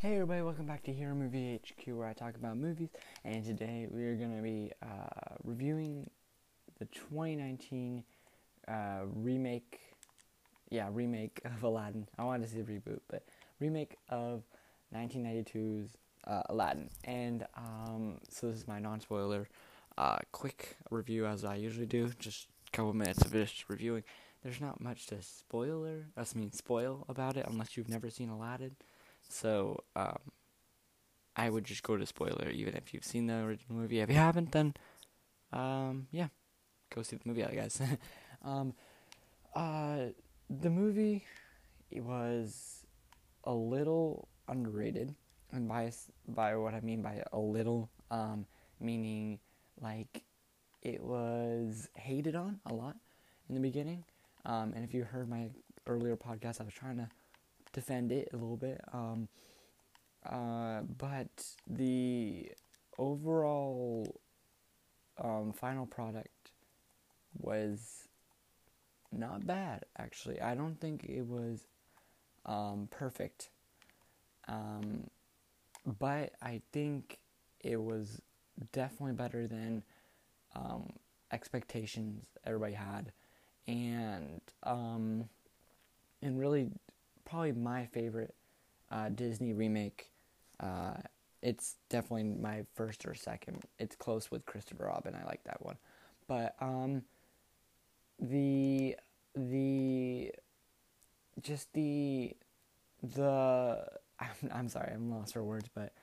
Hey everybody, welcome back to Hero Movie HQ where I talk about movies and today we are going to be uh, reviewing the 2019 uh, remake, yeah, remake of Aladdin. I wanted to say reboot, but remake of 1992's uh, Aladdin. And um, so this is my non-spoiler uh, quick review as I usually do, just a couple minutes of just reviewing. There's not much to spoiler, I mean spoil about it unless you've never seen Aladdin. So, um, I would just go to spoiler even if you've seen the original movie. If you haven't, then, um, yeah, go see the movie, I guess. um, uh, the movie was a little underrated, and by by what I mean by a little, um, meaning like it was hated on a lot in the beginning. Um, and if you heard my earlier podcast, I was trying to defend it a little bit. Um, uh, but the overall um, final product was not bad, actually. I don't think it was um, perfect. Um, but I think it was definitely better than um, expectations everybody had. And um, and really probably my favorite uh, Disney remake. Uh, it's definitely my first or second. It's close with Christopher Robin. I like that one, but um, the the just the the I'm, I'm sorry I'm lost for words, but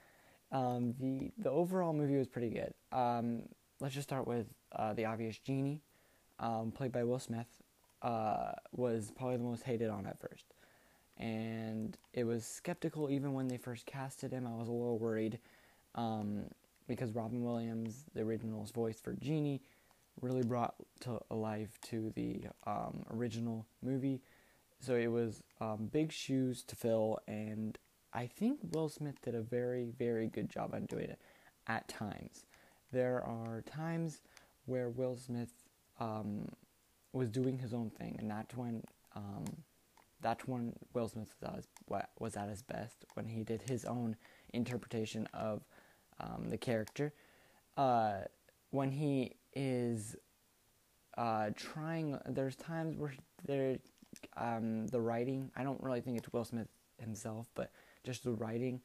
um, the the overall movie was pretty good. Um, let's just start with uh, the obvious genie, um, played by Will Smith, uh, was probably the most hated on at first and it was skeptical even when they first casted him. I was a little worried um, because Robin Williams, the original's voice for Genie, really brought to life to the um, original movie. So it was um, big shoes to fill, and I think Will Smith did a very, very good job on doing it at times. There are times where Will Smith um, was doing his own thing, and that's when that's when Will Smith was at his best when he did his own interpretation of um, the character. Uh, when he is uh, trying, there's times where there, um, the writing. I don't really think it's Will Smith himself, but just the writing,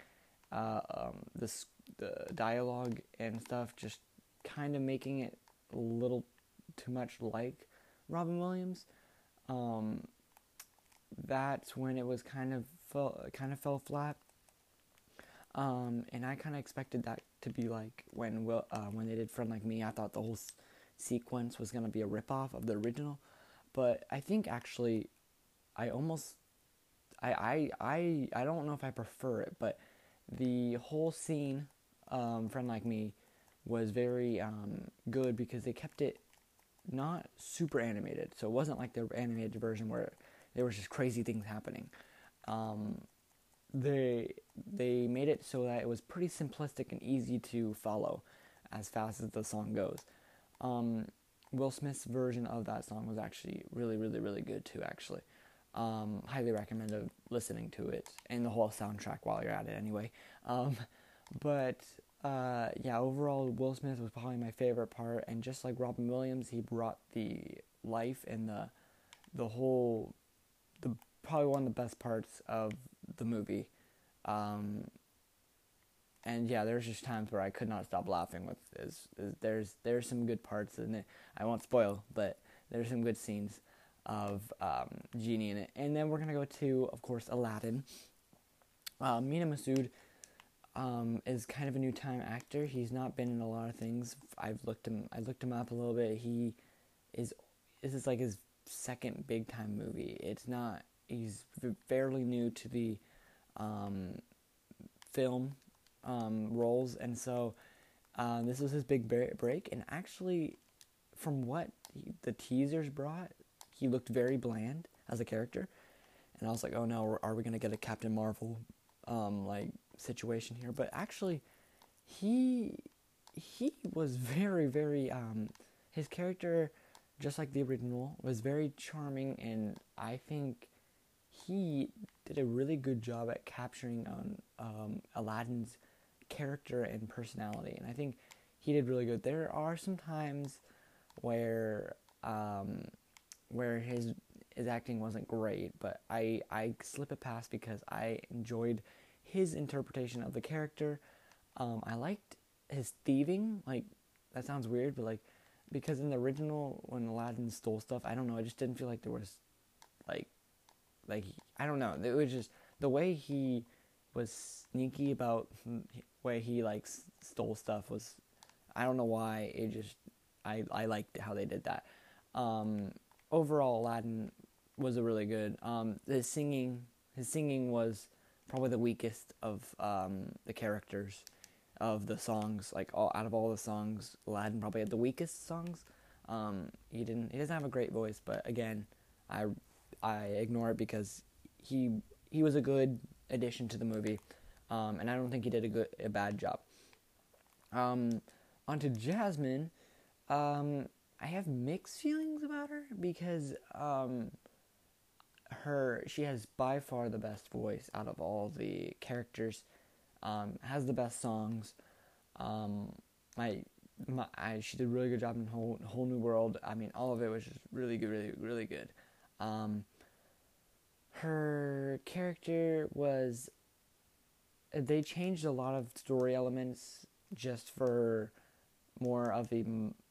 uh, um, the the dialogue and stuff, just kind of making it a little too much like Robin Williams. Um, that's when it was kind of fell, kind of fell flat. Um, and I kind of expected that to be like when Will, uh, when they did Friend Like Me. I thought the whole s- sequence was gonna be a ripoff of the original, but I think actually, I almost, I I I I don't know if I prefer it, but the whole scene, um, Friend Like Me, was very um, good because they kept it not super animated, so it wasn't like the animated version where there was just crazy things happening. Um, they they made it so that it was pretty simplistic and easy to follow, as fast as the song goes. Um, Will Smith's version of that song was actually really, really, really good too. Actually, um, highly recommend listening to it and the whole soundtrack while you're at it. Anyway, um, but uh, yeah, overall, Will Smith was probably my favorite part, and just like Robin Williams, he brought the life and the the whole probably one of the best parts of the movie. Um, and yeah, there's just times where I could not stop laughing with is, is there's there's some good parts in it. I won't spoil, but there's some good scenes of um, Genie in it. And then we're gonna go to, of course, Aladdin. Uh, Mena Massoud um, is kind of a new time actor. He's not been in a lot of things. I've looked him. I looked him up a little bit. He is. This is like his second big time movie. It's not he's fairly new to the um, film um, roles, and so uh, this was his big break. And actually, from what he, the teasers brought, he looked very bland as a character, and I was like, oh no, are we gonna get a Captain Marvel um, like situation here? But actually, he he was very very um, his character just like the original was very charming and I think he did a really good job at capturing on um, Aladdin's character and personality, and I think he did really good. There are some times where um, where his his acting wasn't great, but I I slip it past because I enjoyed his interpretation of the character. Um, I liked his thieving. Like that sounds weird, but like because in the original when Aladdin stole stuff, I don't know. I just didn't feel like there was like like I don't know. It was just the way he was sneaky about way he like stole stuff was I don't know why it just I I liked how they did that. Um, overall, Aladdin was a really good. Um, his singing his singing was probably the weakest of um, the characters of the songs. Like all out of all the songs, Aladdin probably had the weakest songs. Um, he didn't. He doesn't have a great voice, but again, I I ignore it because he he was a good addition to the movie, um, and I don't think he did a good a bad job. Um, onto Jasmine, um, I have mixed feelings about her because um, her she has by far the best voice out of all the characters. Um, has the best songs. Um, my, my I, she did a really good job in whole whole new world. I mean, all of it was just really good, really really good. Um, her character was. They changed a lot of story elements just for more of the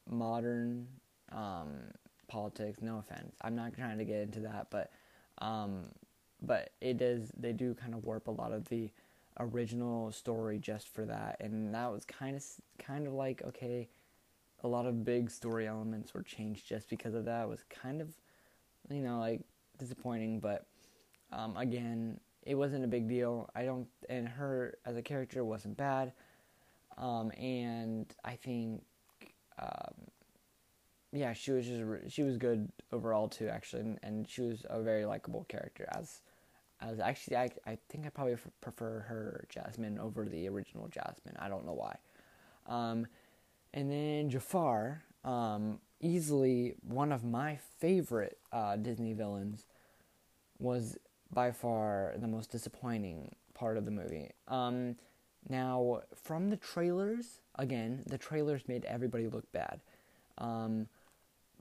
modern um, politics. No offense, I'm not trying to get into that, but um, but it is they do kind of warp a lot of the original story just for that, and that was kind of kind of like okay, a lot of big story elements were changed just because of that. It was kind of you know like disappointing, but um, again, it wasn't a big deal. I don't, and her as a character wasn't bad, um, and I think. Um, yeah, she was just she was good overall too, actually, and, and she was a very likable character. As as actually, I I think I probably prefer her Jasmine over the original Jasmine. I don't know why. Um, and then Jafar, um, easily one of my favorite uh, Disney villains, was by far the most disappointing part of the movie. Um, now, from the trailers, again, the trailers made everybody look bad. Um,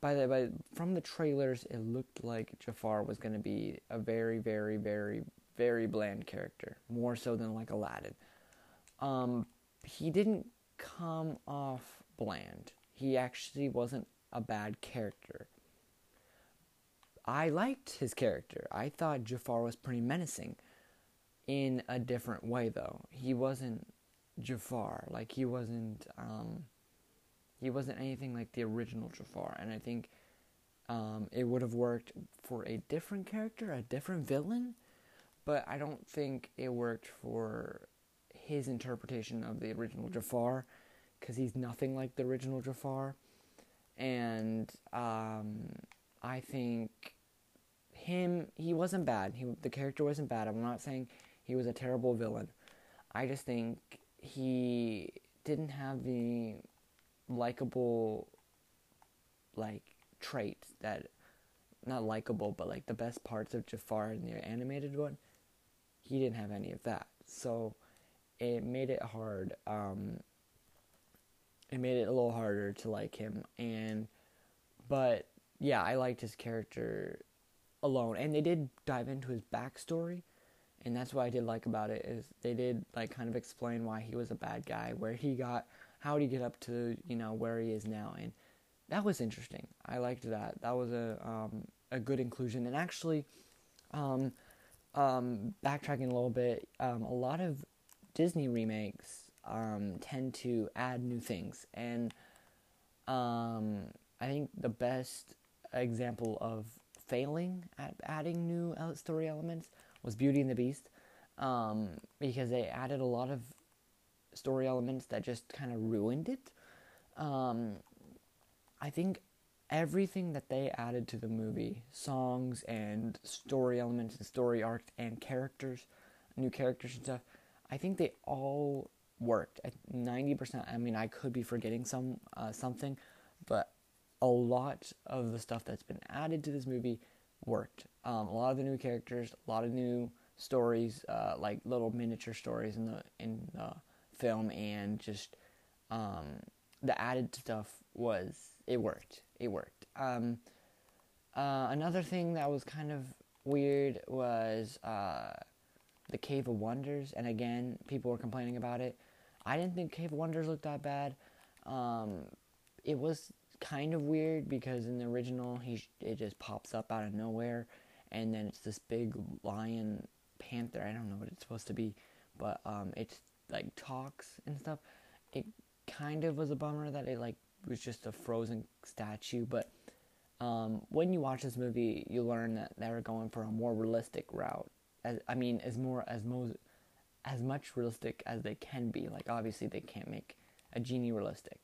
by the by, from the trailers, it looked like Jafar was going to be a very, very, very, very bland character, more so than like Aladdin. Um, he didn't come off bland. He actually wasn't a bad character. I liked his character. I thought Jafar was pretty menacing in a different way, though. He wasn't Jafar. Like, he wasn't. Um, he wasn't anything like the original Jafar, and I think um, it would have worked for a different character, a different villain, but I don't think it worked for his interpretation of the original Jafar because he's nothing like the original Jafar, and um, I think him he wasn't bad. He the character wasn't bad. I'm not saying he was a terrible villain. I just think he didn't have the likable like trait that not likable but like the best parts of Jafar in the animated one he didn't have any of that so it made it hard um it made it a little harder to like him and but yeah I liked his character alone and they did dive into his backstory and that's what I did like about it is they did like kind of explain why he was a bad guy where he got how did he get up to you know where he is now and that was interesting. I liked that. That was a um, a good inclusion and actually um, um, backtracking a little bit um, a lot of disney remakes um, tend to add new things and um, i think the best example of failing at adding new story elements was beauty and the beast because they added a lot of story elements that just kind of ruined it. Um, I think everything that they added to the movie songs and story elements and story arcs and characters, new characters and stuff I think they all worked at 90%. I mean, I could be forgetting some uh, something, but a lot of the stuff that's been added to this movie worked. Um, a lot of the new characters, a lot of new stories, uh, like little miniature stories in the in the film, and just um, the added stuff was it worked. It worked. Um, uh, another thing that was kind of weird was uh, the Cave of Wonders, and again, people were complaining about it. I didn't think Cave of Wonders looked that bad. Um, it was kind of weird because in the original, he it just pops up out of nowhere, and then it's this big lion panther. I don't know what it's supposed to be, but um, it's like talks and stuff. It kind of was a bummer that it like was just a frozen statue, but um, when you watch this movie, you learn that they were going for a more realistic route. As, I mean, as more as most as much realistic as they can be. Like obviously they can't make a genie realistic.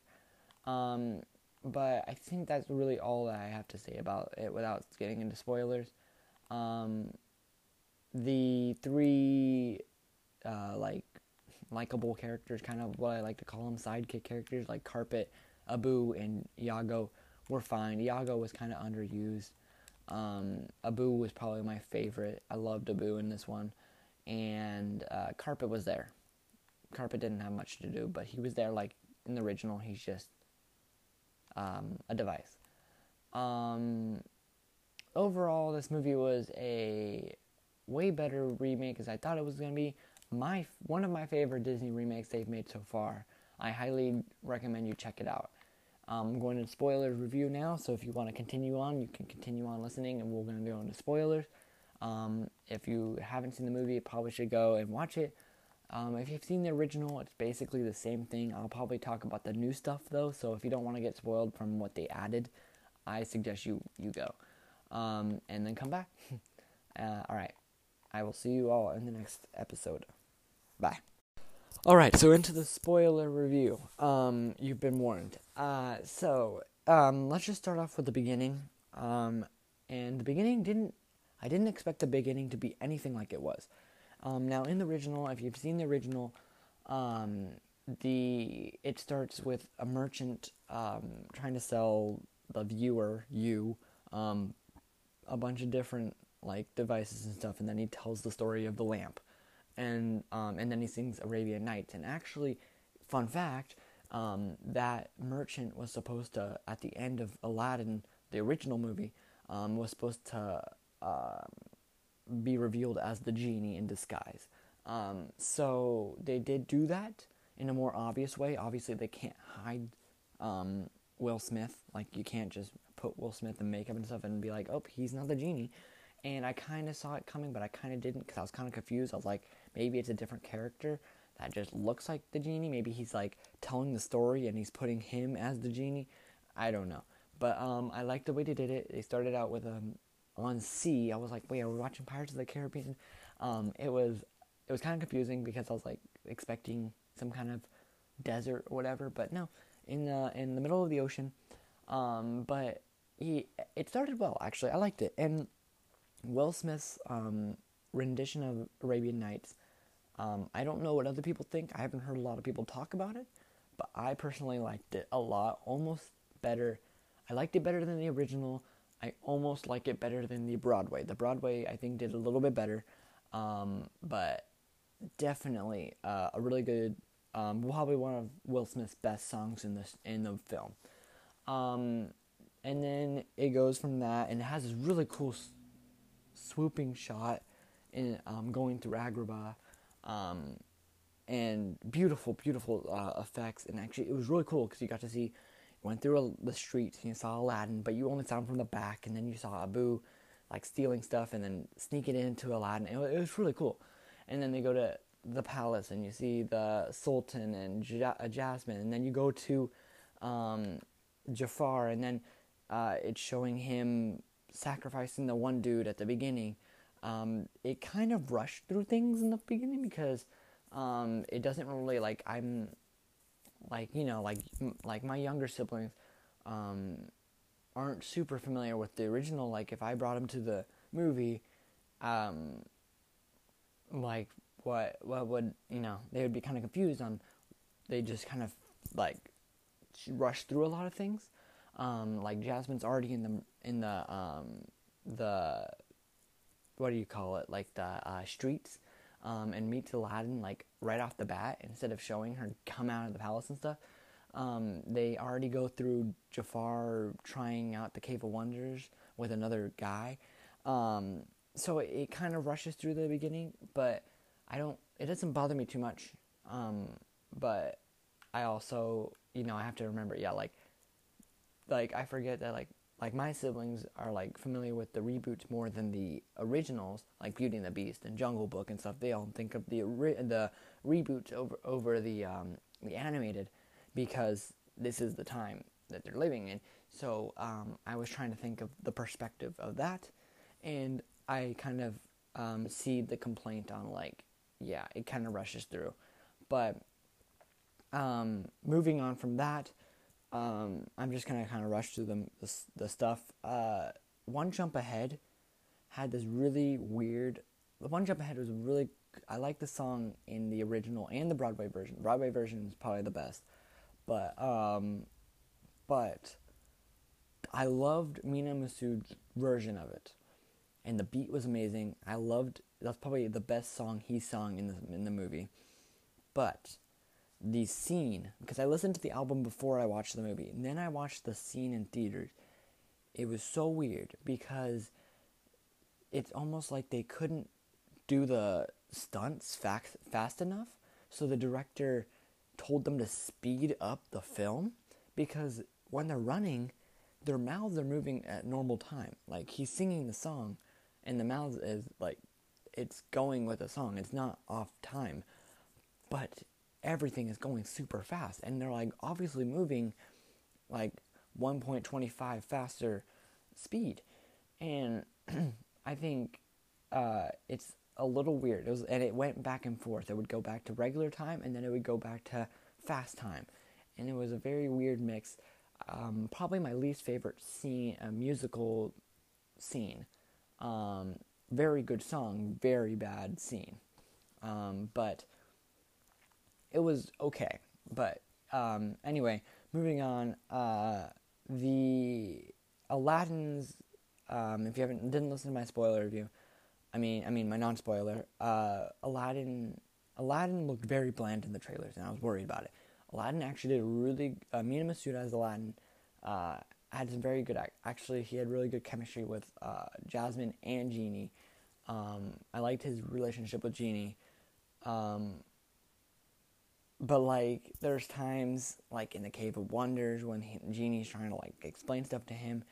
Um, but I think that's really all that I have to say about it without getting into spoilers. Um, the three uh, like likable characters, kind of what I like to call them, sidekick characters like Carpet, Abu, and Iago were fine. Iago was kind of underused. Um, Abu was probably my favorite. I loved Abu in this one, and uh, Carpet was there. Carpet didn't have much to do, but he was there like in the original. He's just um, a device. Um, overall, this movie was a way better remake as I thought it was going to be. My one of my favorite Disney remakes they've made so far. I highly recommend you check it out. I'm going to spoiler review now, so if you want to continue on, you can continue on listening, and we're going to go into spoilers. Um, if you haven't seen the movie, you probably should go and watch it. Um, if you've seen the original, it's basically the same thing. I'll probably talk about the new stuff though, so if you don't want to get spoiled from what they added, I suggest you you go, um, and then come back. uh, all right, I will see you all in the next episode. Bye. All right, so into the spoiler review. Um, you've been warned. Uh, so um, let's just start off with the beginning. Um, and the beginning didn't. I didn't expect the beginning to be anything like it was. Um, now in the original, if you've seen the original, um, the it starts with a merchant um, trying to sell the viewer you um, a bunch of different like devices and stuff, and then he tells the story of the lamp and um, and then he sings Arabian Nights. And actually, fun fact, um, that merchant was supposed to at the end of Aladdin, the original movie, was supposed to um, be revealed as the genie in disguise. Um, so they did do that in a more obvious way. Obviously, they can't hide um, Will Smith. Like you can't just put Will Smith in makeup and stuff and be like, "Oh, he's not the genie." And I kind of saw it coming, but I kind of didn't because I was kind of confused. I was like, Maybe it's a different character that just looks like the genie. Maybe he's like telling the story and he's putting him as the genie. I don't know. But um, I like the way they did it. They started out with um, on sea. I was like, wait, are we watching Pirates of the Caribbean? Um, it was it was kind of confusing because I was like expecting some kind of desert or whatever, but no, in the in the middle of the ocean. Um, but he it started well actually. I liked it, and Will Smith's um, rendition of Arabian Nights um, I don't know what other people think. I haven't heard a lot of people talk about it, but I personally liked it a lot, almost better. I liked it better than the original. I almost like it better than the Broadway. The Broadway I think did a little bit better, um, but definitely uh, a really good, um, probably one of Will Smith's best songs in this in the film. Um, and then it goes from that, and it has this really cool swooping shot in um, going through Agrabah um, and beautiful, beautiful uh, effects. And actually, it was really cool because you got to see, went through a, the streets and you saw Aladdin, but you only saw him from the back, and then you saw Abu like stealing stuff and then sneaking into Aladdin. It, it was really cool. And then they go to the palace and you see the Sultan and ja- uh, Jasmine, and then you go to um, Jafar, and then uh, it's showing him sacrificing the one dude at the beginning um, it kind of rushed through things in the beginning because um, it doesn't really like I'm like you know like like my younger siblings um, aren't super familiar with the original. Like if I brought them to the movie, um, like what what would you know they would be kind of confused on. They just kind of like rush through a lot of things. Um, like Jasmine's already in the in the um, the what do you call it like the uh, streets um, and meets Aladdin like right off the bat instead of showing her come out of the palace and stuff. Um, they already go through Jafar trying out the Cave of Wonders with another guy. Um, so it, it kind of rushes through the beginning, but I don't. It doesn't bother me too much. Um, but I also, you know, I have to remember, yeah, like, like I forget that like like my siblings are like familiar with the reboots more than the originals, like Beauty and the Beast and Jungle Book and stuff. They all think of the the reboots over over the um, the animated because this is the time that they're living in. So um, I was trying to think of the perspective of that, and I kind of um, see the complaint on like, yeah, it kind of rushes through, but um, moving on from that um, I'm just gonna kind of rush through the, the, the stuff. Uh, one Jump Ahead had this really weird. The One Jump Ahead was really. I like the song in the original and the Broadway version. Broadway version is probably the best, but um, but I loved Mena Massoud's version of it, and the beat was amazing. I loved. That's probably the best song he sung in the in the movie, but the scene because I listened to the album before I watched the movie, and then I watched the scene in theaters. It was so weird because it's almost like they couldn't do the stunts fast, fast enough, so the director told them to speed up the film because when they're running, their mouths are moving at normal time. Like he's singing the song, and the mouth is like it's going with the song. It's not off time, but everything is going super fast. And they're like obviously moving like 1.25 faster speed. And i think uh, it's a little weird. It was and it went back and forth. It would go back to regular time and then it would go back to fast time. And it was a very weird mix. Um, probably my least favorite scene a musical scene. Um, very good song very bad scene. Um, but it was okay. But um, anyway, moving on. Uh, the Aladdin's. Um, if you haven't didn't listen to my spoiler review, I mean I mean my non spoiler. Uh, Aladdin Aladdin looked very bland in the trailers, and I was worried about it. Aladdin actually did really. Uh, Mena Massoud as Aladdin uh, had some very good. Actually, he had really good chemistry with uh, Jasmine and Genie. Um, I liked his relationship with Genie. Um, but like there's times like in the cave of wonders when he, genie's trying to like explain stuff to him.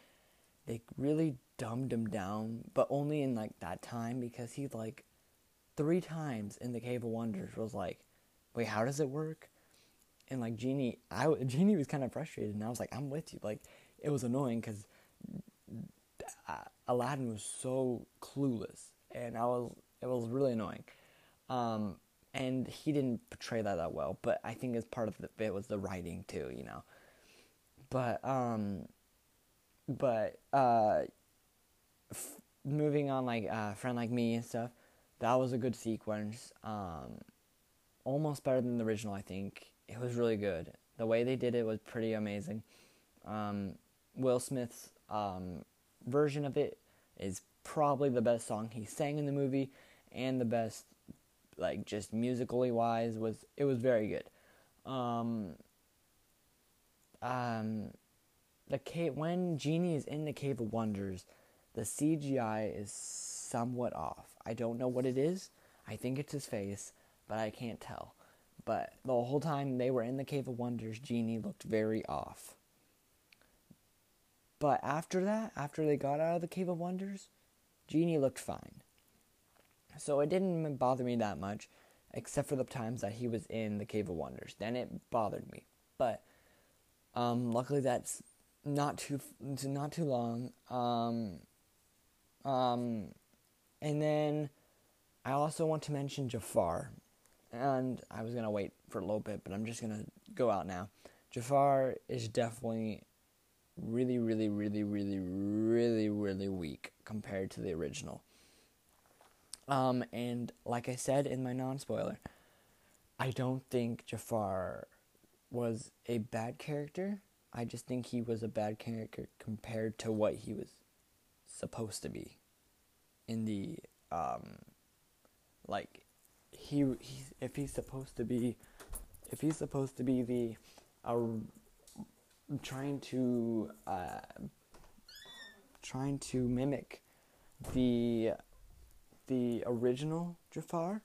They really dumbed him down but only in like that time because he like three times in the cave of wonders was like wait how does it work? And like genie i genie was kind of frustrated and i was like i'm with you. Like it was annoying because aladdin was so clueless and i was it was really annoying. Um and he didn't portray that that well. But I think as part of the bit was the writing too, you know. But um, but uh, f- moving on like uh, friend like me and stuff, that was a good sequence. Um, almost better than the original. I think it was really good. The way they did it was pretty amazing. Um, Will Smith's um, version of it is probably the best song he sang in the movie and the best like just musically wise was it was very good. Um, um, the cave when Genie is in the Cave of Wonders, the CGI is somewhat off. I don't know what it is. I think it's his face, but I can't tell. But the whole time they were in the Cave of Wonders, Genie looked very off. But after that, after they got out of the Cave of Wonders, Genie looked fine. So it didn't bother me that much, except for the times that he was in the Cave of Wonders. Then it bothered me. But um, luckily, that's not too not too long. Um, um, and then I also want to mention Jafar, and I was gonna wait for a little bit, but I'm just gonna go out now. Jafar is definitely really, really, really, really, really, really weak compared to the original. Um, and like I said in my non spoiler, I don't think Jafar was a bad character. I just think he was a bad character compared to what he was supposed to be in the um, like he he's if he's supposed to be if he's supposed to be the uh, trying to uh, trying to mimic the the original Jafar,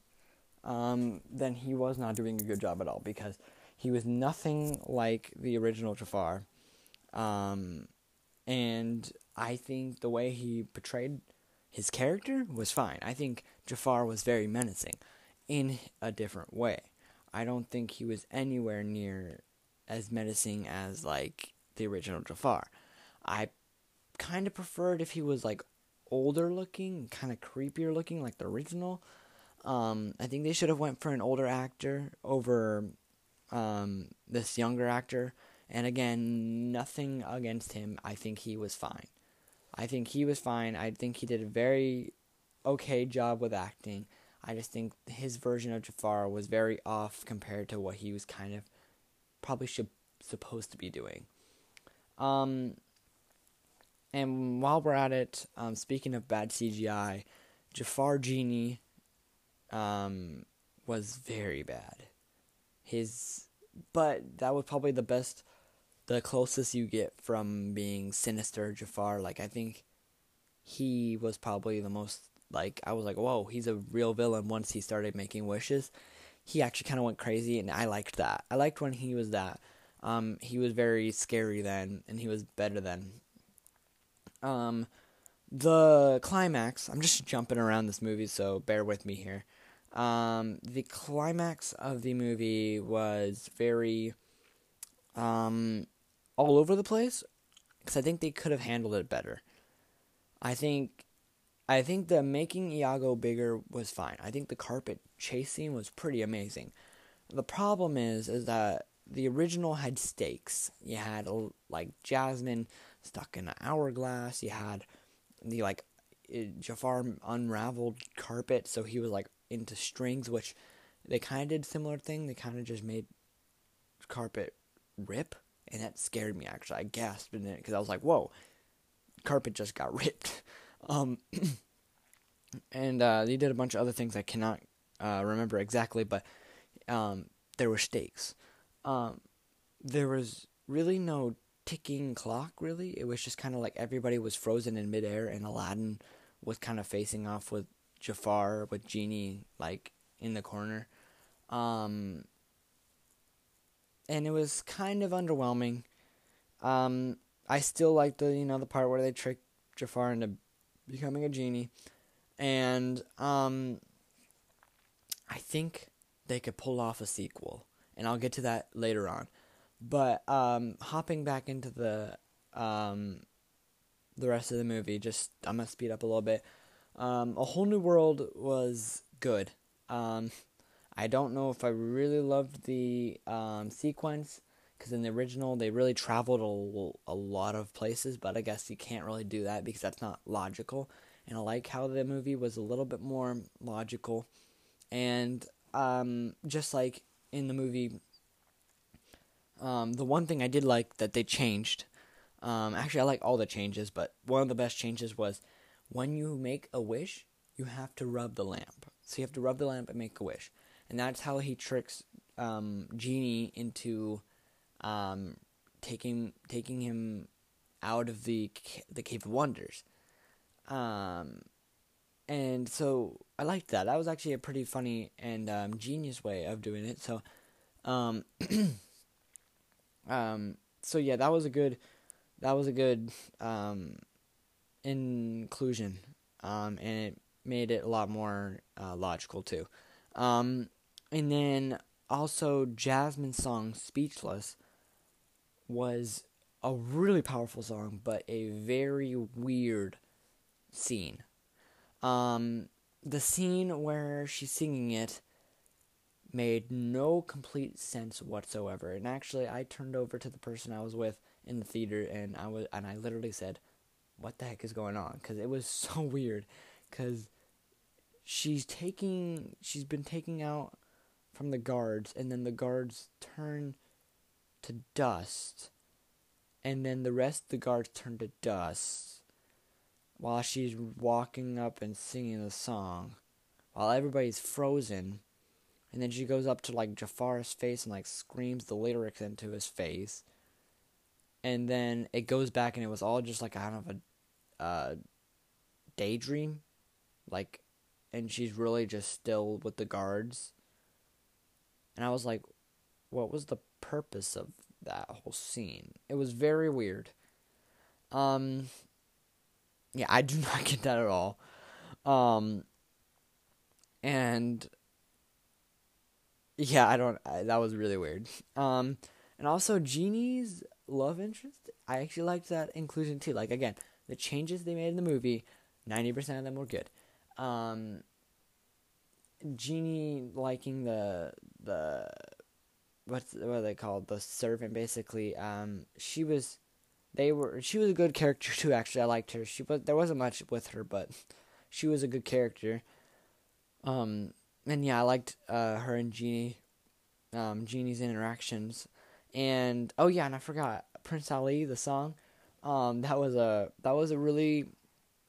um, then he was not doing a good job at all because he was nothing like the original Jafar. Um, and I think the way he portrayed his character was fine. I think Jafar was very menacing in a different way. I don't think he was anywhere near as menacing as like the original Jafar. I kind of preferred if he was like older looking, kind of creepier looking like the original. Um, I think they should have went for an older actor over um, this younger actor. And again, nothing against him. I think he was fine. I think he was fine. I think he did a very okay job with acting. I just think his version of Jafar was very off compared to what he was kind of probably should supposed to be doing. Um, and while we're at it, um, speaking of bad CGI, Jafar Genie um, was very bad. His, but that was probably the best, the closest you get from being sinister Jafar. Like I think he was probably the most like I was like, whoa, he's a real villain once he started making wishes. He actually kind of went crazy, and I liked that. I liked when he was that. Um, he was very scary then, and he was better then. Um, the climax. I'm just jumping around this movie, so bear with me here. Um, the climax of the movie was very um, all over the place because I think they could have handled it better. I think I think the making Iago bigger was fine. I think the carpet chase scene was pretty amazing. The problem is is that the original had stakes. You had like Jasmine stuck in an hourglass. You had the like Jafar unraveled carpet, so he was like into strings, which they kind of did similar thing. They kind of just made carpet rip, and that scared me. Actually, I gasped in it because I was like, "Whoa, carpet just got ripped." Um, and uh, they did a bunch of other things I cannot uh, remember exactly, but um, there were stakes. Um, there was really no ticking clock, really. It was just kind of like everybody was frozen in midair, and Aladdin was kind of facing off with Jafar, with Genie, like in the corner. Um, and it was kind of underwhelming. Um, I still like the you know the part where they trick Jafar into becoming a genie, and um, I think they could pull off a sequel, and I'll get to that later on. But um, hopping back into the um, the rest of the movie, just I'm gonna speed up a little bit. Um, a whole new world was good. Um, I don't know if I really loved the um, sequence because in the original they really traveled a, a lot of places, but I guess you can't really do that because that's not logical. And I like how the movie was a little bit more logical, and um, just like in the movie, um, the one thing I did like that they changed. Um, actually, I like all the changes, but one of the best changes was when you make a wish, you have to rub the lamp. So you have to rub the lamp and make a wish, and that's how he tricks um, Genie into um, taking taking him out of the the cave of wonders. Um, and so I liked that. That was actually a pretty funny and um, genius way of doing it. So, um, um, so yeah, that was a good, that was a good um, inclusion, um, and it made it a lot more uh, logical too. Um, and then also Jasmine's song "Speechless" was a really powerful song, but a very weird scene. Um, the scene where she's singing it made no complete sense whatsoever. And actually, I turned over to the person I was with in the theater, and I was and I literally said, "What the heck is going on?" Because it was so weird. Because she's taking, she's been taking out from the guards, and then the guards turn to dust, and then the rest of the guards turn to dust while she's walking up and singing the song, while everybody's frozen, and then she goes up to like Jafar's face and like screams the lyrics into his face, and then it goes back and it was all just like kind of a uh, daydream, like, and she's really just still with the guards, and I was like, what was the purpose of that whole scene? It was very weird. Um, yeah, I do not get that at all. Um, and yeah, I don't. I, that was really weird. Um, and also Genie's love interest. I actually liked that inclusion too. Like again, the changes they made in the movie, ninety percent of them were good. Um, Genie liking the the what's what are they called the servant basically. Um, she was they were she was a good character too. Actually, I liked her. She but there wasn't much with her, but she was a good character. Um, and yeah, I liked uh, her and Genie, um, Genie's interactions, and oh yeah, and I forgot Prince Ali the song. Um, that was a that was a really,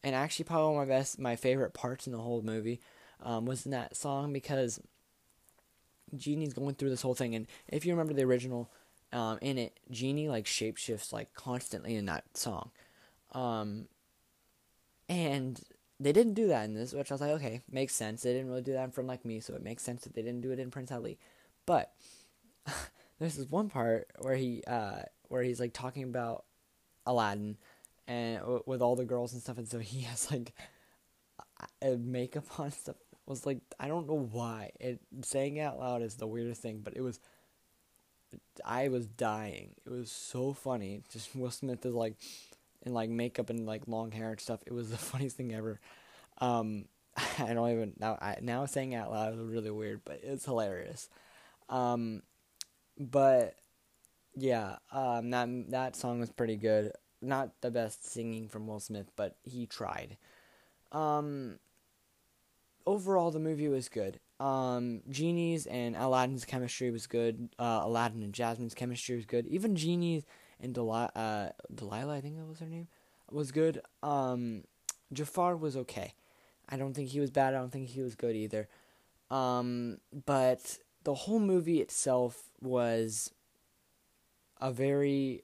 and actually probably one of my best, my favorite parts in the whole movie, um, was in that song because Genie's going through this whole thing, and if you remember the original, um, in it, Genie like shapeshifts like constantly in that song, um, and they didn't do that in this, which I was like, okay, makes sense. They didn't really do that in Friend Like Me, so it makes sense that they didn't do it in Prince Ali. But there's this one part where he uh, where he's like talking about Aladdin and w- with all the girls and stuff, and so he has like makeup on stuff. Was like I don't know why it saying out loud is the weirdest thing, but it was I was dying. It was so funny. Just Will Smith is like in like makeup and like long hair and stuff. It was the funniest thing ever. Um, I don't even now. I, now saying out loud is really weird, but it's hilarious. Um, but yeah, um, that that song was pretty good. Not the best singing from Will Smith, but he tried. Um, overall, the movie was good. Um, Genie's and Aladdin's chemistry was good. Uh, Aladdin and Jasmine's chemistry was good. Even Genie's and Delilah, uh, Delilah, I think that was her name, was good. Um, Jafar was okay. I don't think he was bad. I don't think he was good either. Um, but the whole movie itself was a very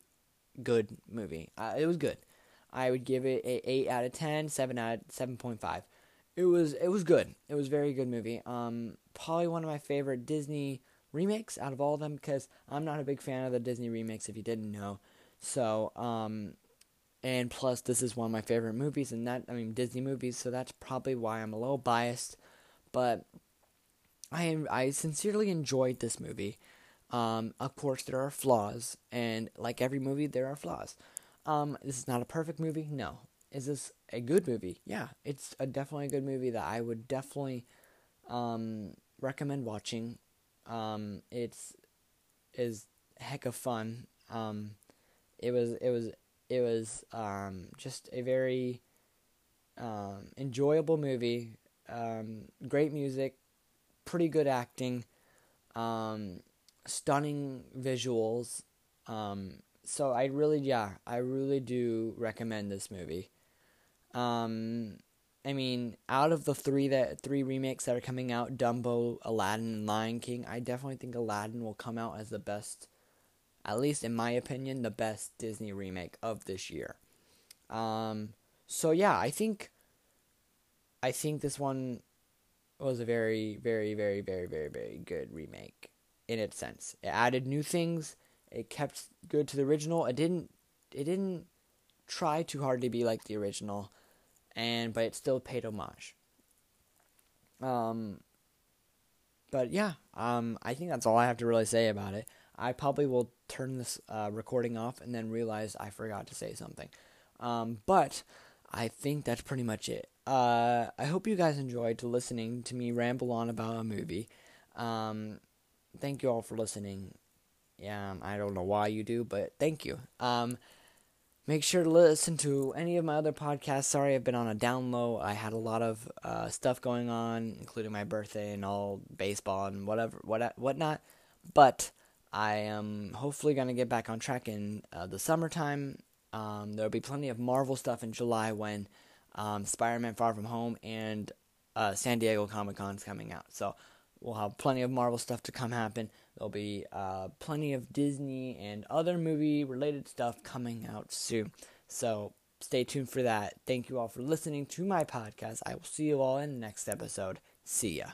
good movie. Uh, it was good. I would give it a eight out of 10, 7 out of seven point five it was it was good. It was very good movie. Um, probably one of my favorite Disney remakes out of all of them because I'm not a big fan of the Disney remakes. If you didn't know, so um, and plus this is one of my favorite movies, and that I mean Disney movies, so that's probably why I'm a little biased. But I I sincerely enjoyed this movie. Um, of course, there are flaws, and like every movie, there are flaws. Um, this is not a perfect movie, no. Is this a good movie. Yeah, it's a definitely a good movie that I would definitely um, recommend watching. Um, it's is heck of fun. Um, it was it was it was um, just a very um, enjoyable movie. Um, great music, pretty good acting, um, stunning visuals. Um, so I really, yeah, I really do recommend this movie. I mean, out of the three that three remakes that are coming out, Dumbo, Aladdin, and Lion King, I definitely think Aladdin will come out as the best, at least in my opinion, the best Disney remake of this year. Um, so yeah, I think, I think this one was a very, very, very, very, very, very good remake in its sense. It added new things. It kept good to the original. It didn't. It didn't try too hard to be like the original and but it still paid homage. Um, but yeah, um, I think that's all I have to really say about it. I probably will turn this uh, recording off and then realize I forgot to say something. Um, but I think that's pretty much it. Uh, I hope you guys enjoyed listening to me ramble on about a movie. Um, thank you all for listening. Yeah, I don't know why you do, but thank you. Um, Make sure to listen to any of my other podcasts. Sorry, I've been on a down low. I had a lot of uh, stuff going on, including my birthday and all baseball and whatever, what whatnot. But I am hopefully gonna get back on track in uh, the summertime. Um, there'll be plenty of Marvel stuff in July when um, Spider-Man: Far From Home, and uh, San Diego Comic Con's coming out. So we'll have plenty of Marvel stuff to come happen. There'll be uh, plenty of Disney and other movie related stuff coming out soon. So stay tuned for that. Thank you all for listening to my podcast. I will see you all in the next episode. See ya.